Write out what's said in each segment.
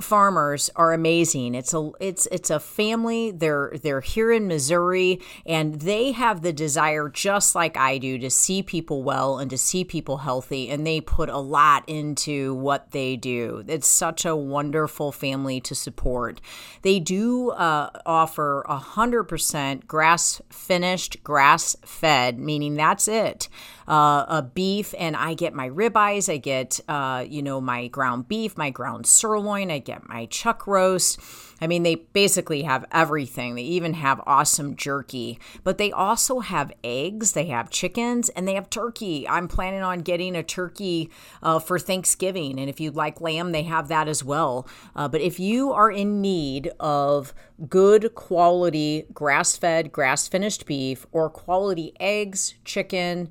farmers are amazing. It's a it's it's a family. They're they're here in Missouri and they have the desire just like I do to see people well and to see people healthy and they put a lot into what they do. It's such a wonderful family to support. They do uh, offer a hundred percent grass finished, grass fed, meaning that's it. Uh, a beef and I get my ribeyes. I get uh, you know my ground beef, my ground sirloin. I get my chuck roast. I mean, they basically have everything. They even have awesome jerky, but they also have eggs, they have chickens, and they have turkey. I'm planning on getting a turkey uh, for Thanksgiving. And if you'd like lamb, they have that as well. Uh, but if you are in need of good quality grass fed, grass finished beef or quality eggs, chicken,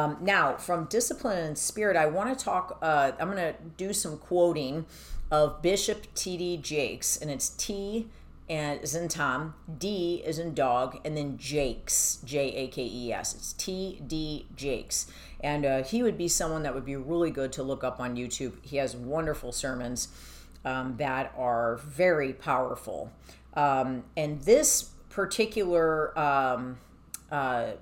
Um, now, from Discipline and Spirit, I want to talk. Uh, I'm going to do some quoting of Bishop T.D. Jakes, and it's T and is in Tom, D is in dog, and then Jakes, J A K E S. It's T D Jakes. And uh, he would be someone that would be really good to look up on YouTube. He has wonderful sermons um, that are very powerful. Um, and this particular, um, uh,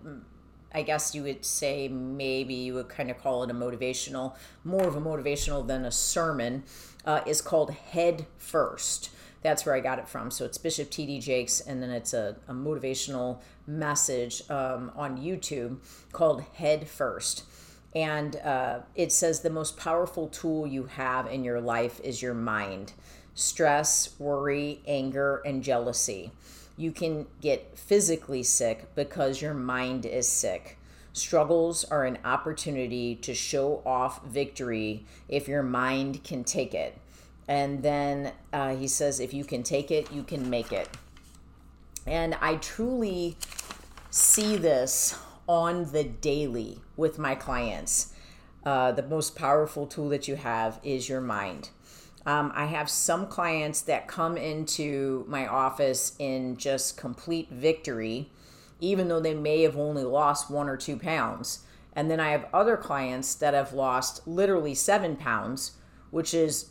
I guess you would say maybe you would kind of call it a motivational, more of a motivational than a sermon uh, is called Head First. That's where I got it from. So it's Bishop T.D. Jakes, and then it's a, a motivational message um, on YouTube called Head First. And uh, it says the most powerful tool you have in your life is your mind stress, worry, anger, and jealousy. You can get physically sick because your mind is sick. Struggles are an opportunity to show off victory if your mind can take it. And then uh, he says, if you can take it, you can make it. And I truly see this on the daily with my clients. Uh, the most powerful tool that you have is your mind. Um, I have some clients that come into my office in just complete victory even though they may have only lost one or two pounds. And then I have other clients that have lost literally seven pounds, which is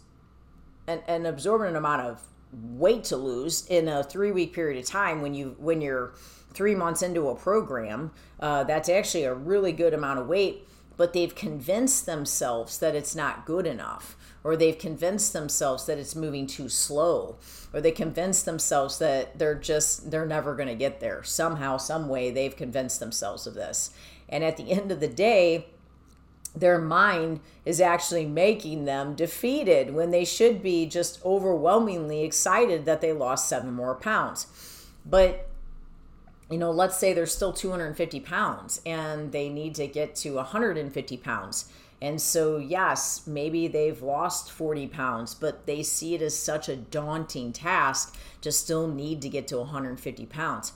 an, an absorbent amount of weight to lose in a three week period of time when you when you're three months into a program. Uh, that's actually a really good amount of weight, but they've convinced themselves that it's not good enough or they've convinced themselves that it's moving too slow or they convince themselves that they're just they're never going to get there. Somehow some way they've convinced themselves of this. And at the end of the day their mind is actually making them defeated when they should be just overwhelmingly excited that they lost seven more pounds. But you know let's say they're still 250 pounds and they need to get to 150 pounds and so, yes, maybe they've lost 40 pounds, but they see it as such a daunting task to still need to get to 150 pounds.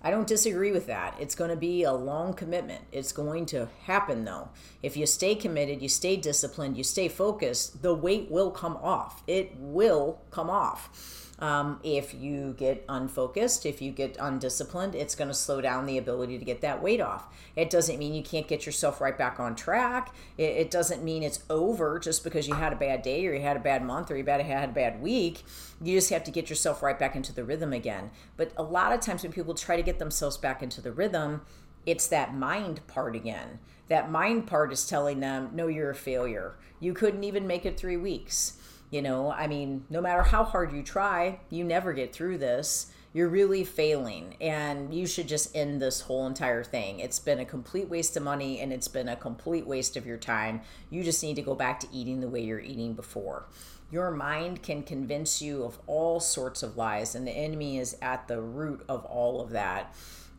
I don't disagree with that. It's going to be a long commitment. It's going to happen though. If you stay committed, you stay disciplined, you stay focused, the weight will come off. It will come off. Um, if you get unfocused, if you get undisciplined, it's going to slow down the ability to get that weight off. It doesn't mean you can't get yourself right back on track. It, it doesn't mean it's over just because you had a bad day or you had a bad month or you had a bad week. You just have to get yourself right back into the rhythm again. But a lot of times when people try to get themselves back into the rhythm, it's that mind part again. That mind part is telling them, no, you're a failure. You couldn't even make it three weeks you know, I mean, no matter how hard you try, you never get through this. You're really failing, and you should just end this whole entire thing. It's been a complete waste of money and it's been a complete waste of your time. You just need to go back to eating the way you're eating before. Your mind can convince you of all sorts of lies, and the enemy is at the root of all of that.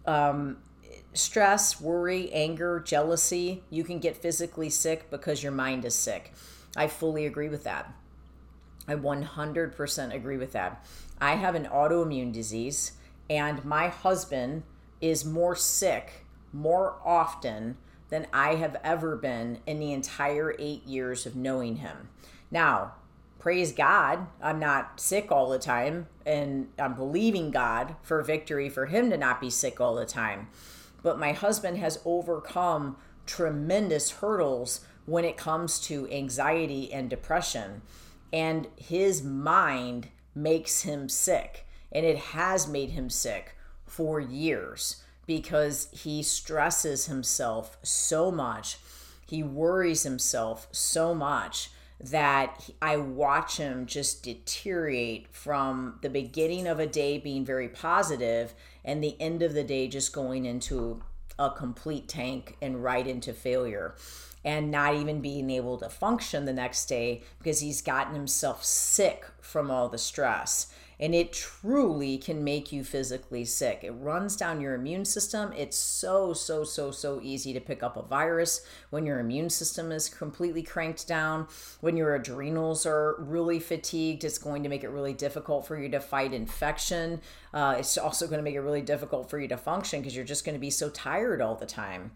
Um, stress, worry, anger, jealousy, you can get physically sick because your mind is sick. I fully agree with that. I 100% agree with that. I have an autoimmune disease, and my husband is more sick more often than I have ever been in the entire eight years of knowing him. Now, praise God, I'm not sick all the time, and I'm believing God for victory for him to not be sick all the time. But my husband has overcome tremendous hurdles when it comes to anxiety and depression and his mind makes him sick. And it has made him sick for years because he stresses himself so much. He worries himself so much that I watch him just deteriorate from the beginning of a day being very positive and the end of the day just going into a complete tank and right into failure. And not even being able to function the next day because he's gotten himself sick from all the stress and it truly can make you physically sick. It runs down your immune system. It's so, so, so, so easy to pick up a virus when your immune system is completely cranked down. When your adrenals are really fatigued, it's going to make it really difficult for you to fight infection. Uh, it's also going to make it really difficult for you to function because you're just going to be so tired all the time.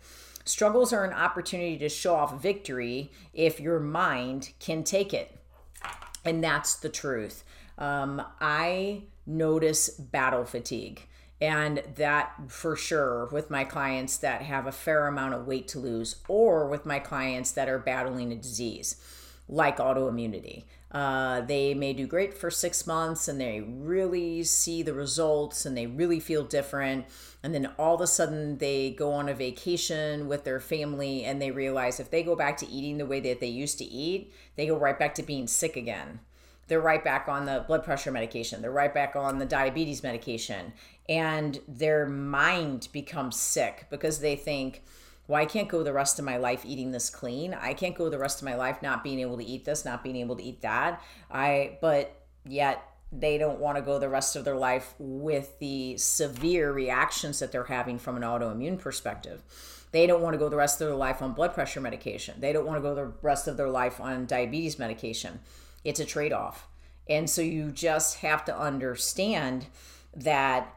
Struggles are an opportunity to show off victory if your mind can take it. And that's the truth um, I notice battle fatigue. And that for sure with my clients that have a fair amount of weight to lose, or with my clients that are battling a disease like autoimmunity. Uh, they may do great for six months and they really see the results and they really feel different. And then all of a sudden they go on a vacation with their family and they realize if they go back to eating the way that they used to eat, they go right back to being sick again they're right back on the blood pressure medication. They're right back on the diabetes medication. And their mind becomes sick because they think, well, I can't go the rest of my life eating this clean. I can't go the rest of my life not being able to eat this, not being able to eat that. I, but yet they don't want to go the rest of their life with the severe reactions that they're having from an autoimmune perspective. They don't want to go the rest of their life on blood pressure medication. They don't want to go the rest of their life on diabetes medication it's a trade off. And so you just have to understand that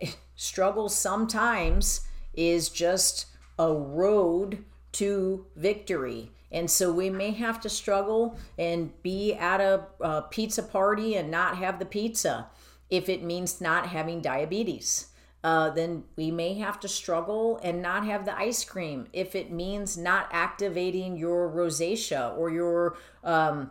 struggle sometimes is just a road to victory. And so we may have to struggle and be at a, a, pizza party and not have the pizza if it means not having diabetes. Uh, then we may have to struggle and not have the ice cream if it means not activating your rosacea or your um,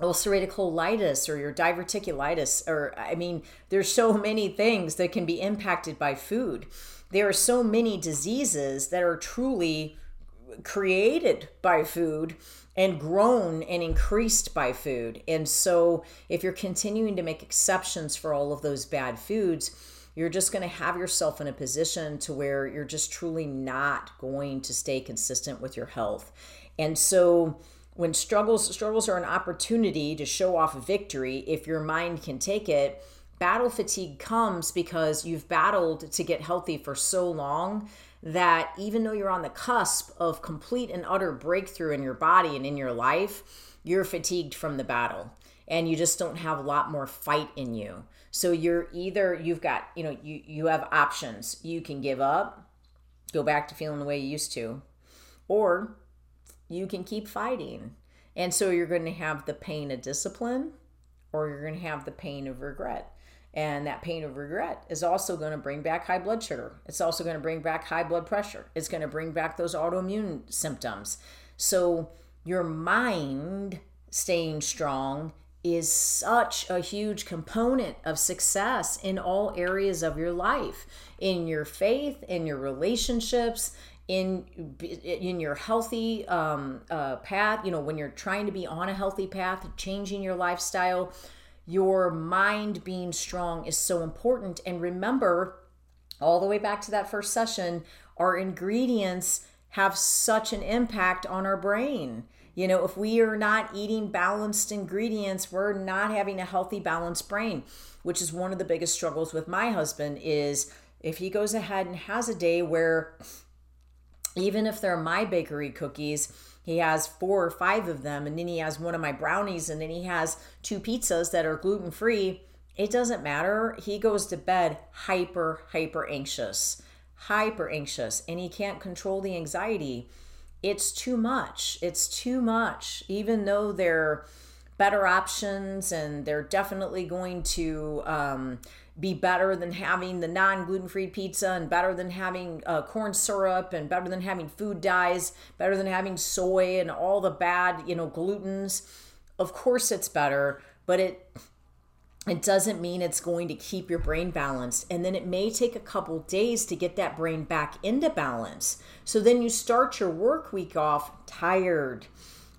ulcerative colitis or your diverticulitis or i mean there's so many things that can be impacted by food. There are so many diseases that are truly created by food and grown and increased by food. And so if you're continuing to make exceptions for all of those bad foods you're just going to have yourself in a position to where you're just truly not going to stay consistent with your health. And so when struggles struggles are an opportunity to show off victory if your mind can take it battle fatigue comes because you've battled to get healthy for so long that even though you're on the cusp of complete and utter breakthrough in your body and in your life you're fatigued from the battle and you just don't have a lot more fight in you. So you're either you've got you know you you have options. You can give up go back to feeling the way you used to or you can keep fighting. And so you're going to have the pain of discipline or you're going to have the pain of regret. And that pain of regret is also going to bring back high blood sugar. It's also going to bring back high blood pressure. It's going to bring back those autoimmune symptoms. So your mind staying strong is such a huge component of success in all areas of your life in your faith, in your relationships, in in your healthy um, uh, path you know when you're trying to be on a healthy path changing your lifestyle your mind being strong is so important. And remember all the way back to that first session our ingredients have such an impact on our brain. You know if we are not eating balanced ingredients we're not having a healthy balanced brain which is one of the biggest struggles with my husband is if he goes ahead and has a day where even if they're my bakery cookies, he has four or five of them, and then he has one of my brownies, and then he has two pizzas that are gluten free. It doesn't matter. He goes to bed hyper, hyper anxious, hyper anxious, and he can't control the anxiety. It's too much. It's too much. Even though they're better options and they're definitely going to um, be better than having the non gluten free pizza and better than having uh, corn syrup and better than having food dyes, better than having soy and all the bad, you know, glutens. Of course, it's better, but it it doesn't mean it's going to keep your brain balanced. And then it may take a couple days to get that brain back into balance. So then you start your work week off tired,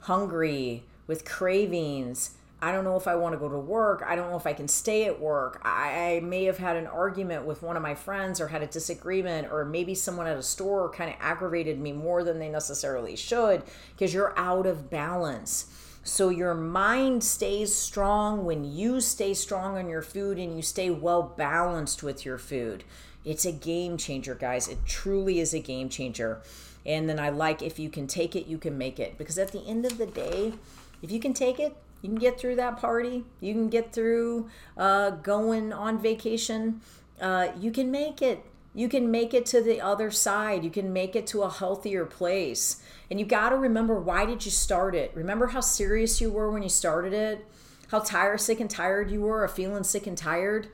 hungry, with cravings, I don't know if I want to go to work. I don't know if I can stay at work. I, I, may have had an argument with one of my friends or had a disagreement, or maybe someone at a store kind of aggravated me more than they necessarily should because you're out of balance. So your mind stays strong when you stay strong on your food and you stay well balanced with your food. It's a game changer, guys. It truly is a game changer. And then I like if you can take it, you can make it. Because at the end of the day, if you can take it, you can get through that party. You can get through uh, going on vacation. Uh, you can make it. You can make it to the other side. You can make it to a healthier place. And you got to remember why did you start it? Remember how serious you were when you started it? How tired, sick, and tired you were, or feeling sick and tired?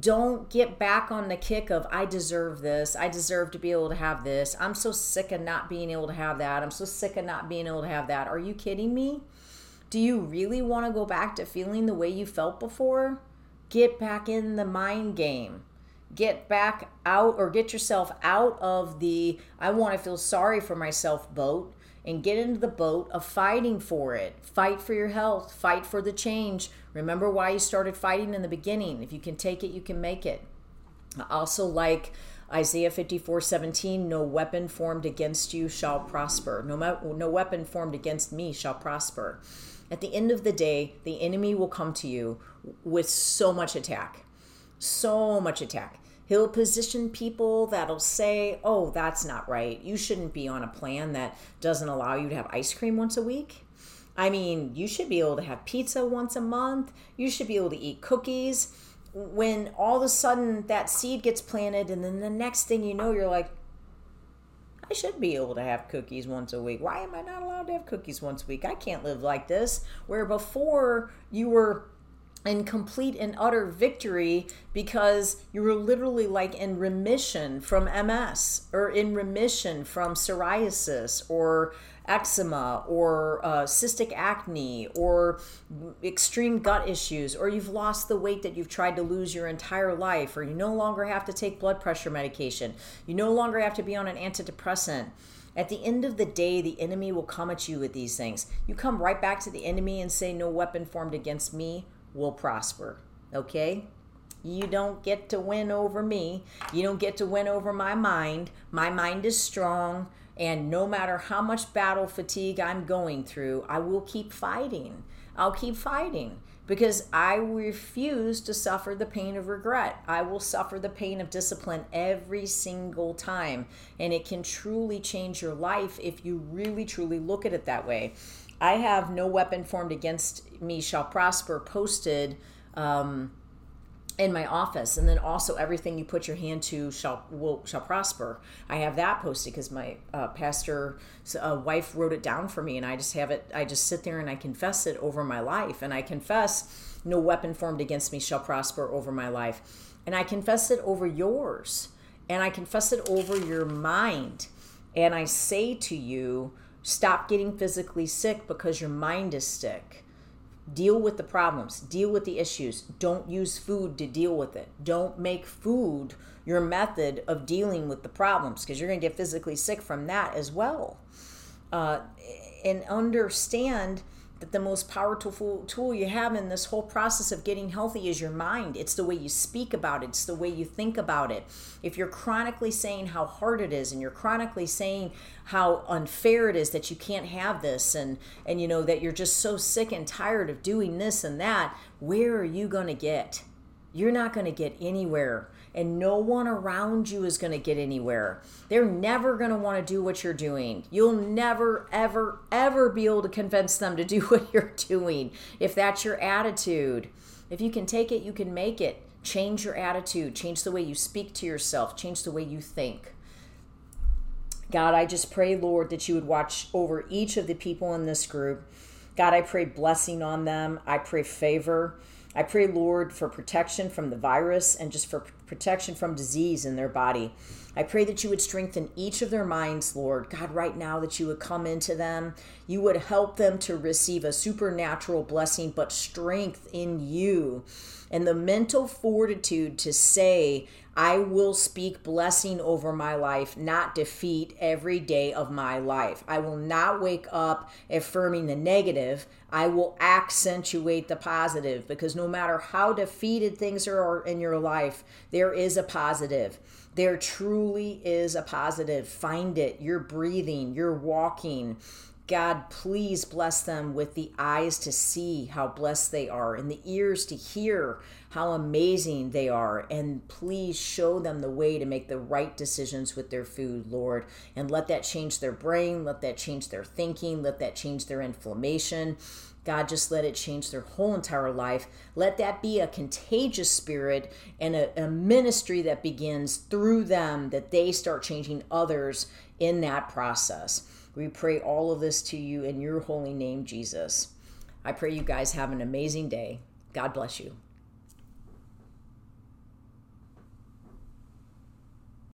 don't get back on the kick of I deserve this. I deserve to be able to have this. I'm so sick of not being able to have that. I'm so sick of not being able to have that. Are you kidding me? Do you really want to go back to feeling the way you felt before? Get back in the mind game. Get back out or get yourself out of the I want to feel sorry for myself boat and get into the boat of fighting for it. Fight for your health, fight for the change. Remember why you started fighting in the beginning. If you can take it, you can make it. I also like Isaiah 54 17, no weapon formed against you shall prosper. No, no weapon formed against me shall prosper. At the end of the day, the enemy will come to you with so much attack. So much attack. He'll position people that'll say, oh, that's not right. You shouldn't be on a plan that doesn't allow you to have ice cream once a week. I mean, you should be able to have pizza once a month. You should be able to eat cookies. When all of a sudden that seed gets planted, and then the next thing you know, you're like, I should be able to have cookies once a week. Why am I not allowed to have cookies once a week? I can't live like this. Where before you were in complete and utter victory because you were literally like in remission from MS or in remission from psoriasis or eczema or uh, cystic acne or extreme gut issues or you've lost the weight that you've tried to lose your entire life or you no longer have to take blood pressure medication you no longer have to be on an antidepressant at the end of the day, the enemy will come at you with these things. You come right back to the enemy and say, No weapon formed against me will prosper. Okay? You don't get to win over me. You don't get to win over my mind. My mind is strong. And no matter how much battle fatigue I'm going through, I will keep fighting. I'll keep fighting because I refuse to suffer the pain of regret. I will suffer the pain of discipline every single time. And it can truly change your life if you really, truly look at it that way. I have no weapon formed against me shall prosper posted um, in my office, and then also everything you put your hand to shall will shall prosper. I have that posted because my uh, pastor uh, wife wrote it down for me, and I just have it. I just sit there and I confess it over my life, and I confess no weapon formed against me shall prosper over my life, and I confess it over yours, and I confess it over your mind, and I say to you Stop getting physically sick because your mind is sick. Deal with the problems, deal with the issues. Don't use food to deal with it. Don't make food your method of dealing with the problems because you're going to get physically sick from that as well. Uh, and understand that the most powerful tool you have in this whole process of getting healthy is your mind. It's the way you speak about it, it's the way you think about it. If you're chronically saying how hard it is and you're chronically saying how unfair it is that you can't have this and and you know that you're just so sick and tired of doing this and that, where are you going to get? You're not going to get anywhere and no one around you is going to get anywhere. They're never going to want to do what you're doing. You'll never, ever, ever be able to convince them to do what you're doing if that's your attitude. If you can take it, you can make it. Change your attitude, change the way you speak to yourself, change the way you think. God, I just pray, Lord, that you would watch over each of the people in this group. God, I pray blessing on them. I pray favor. I pray, Lord, for protection from the virus and just for protection from disease in their body. I pray that you would strengthen each of their minds, Lord. God, right now, that you would come into them. You would help them to receive a supernatural blessing, but strength in you and the mental fortitude to say, I will speak blessing over my life, not defeat every day of my life. I will not wake up affirming the negative. I will accentuate the positive because no matter how defeated things are in your life, there is a positive. There truly is a positive. Find it. You're breathing, you're walking. God, please bless them with the eyes to see how blessed they are and the ears to hear how amazing they are. And please show them the way to make the right decisions with their food, Lord. And let that change their brain, let that change their thinking, let that change their inflammation. God, just let it change their whole entire life. Let that be a contagious spirit and a, a, ministry that begins through them, that they start changing others in that process. We pray all of this to you in your holy name, Jesus. I pray you guys have an amazing day. God bless you.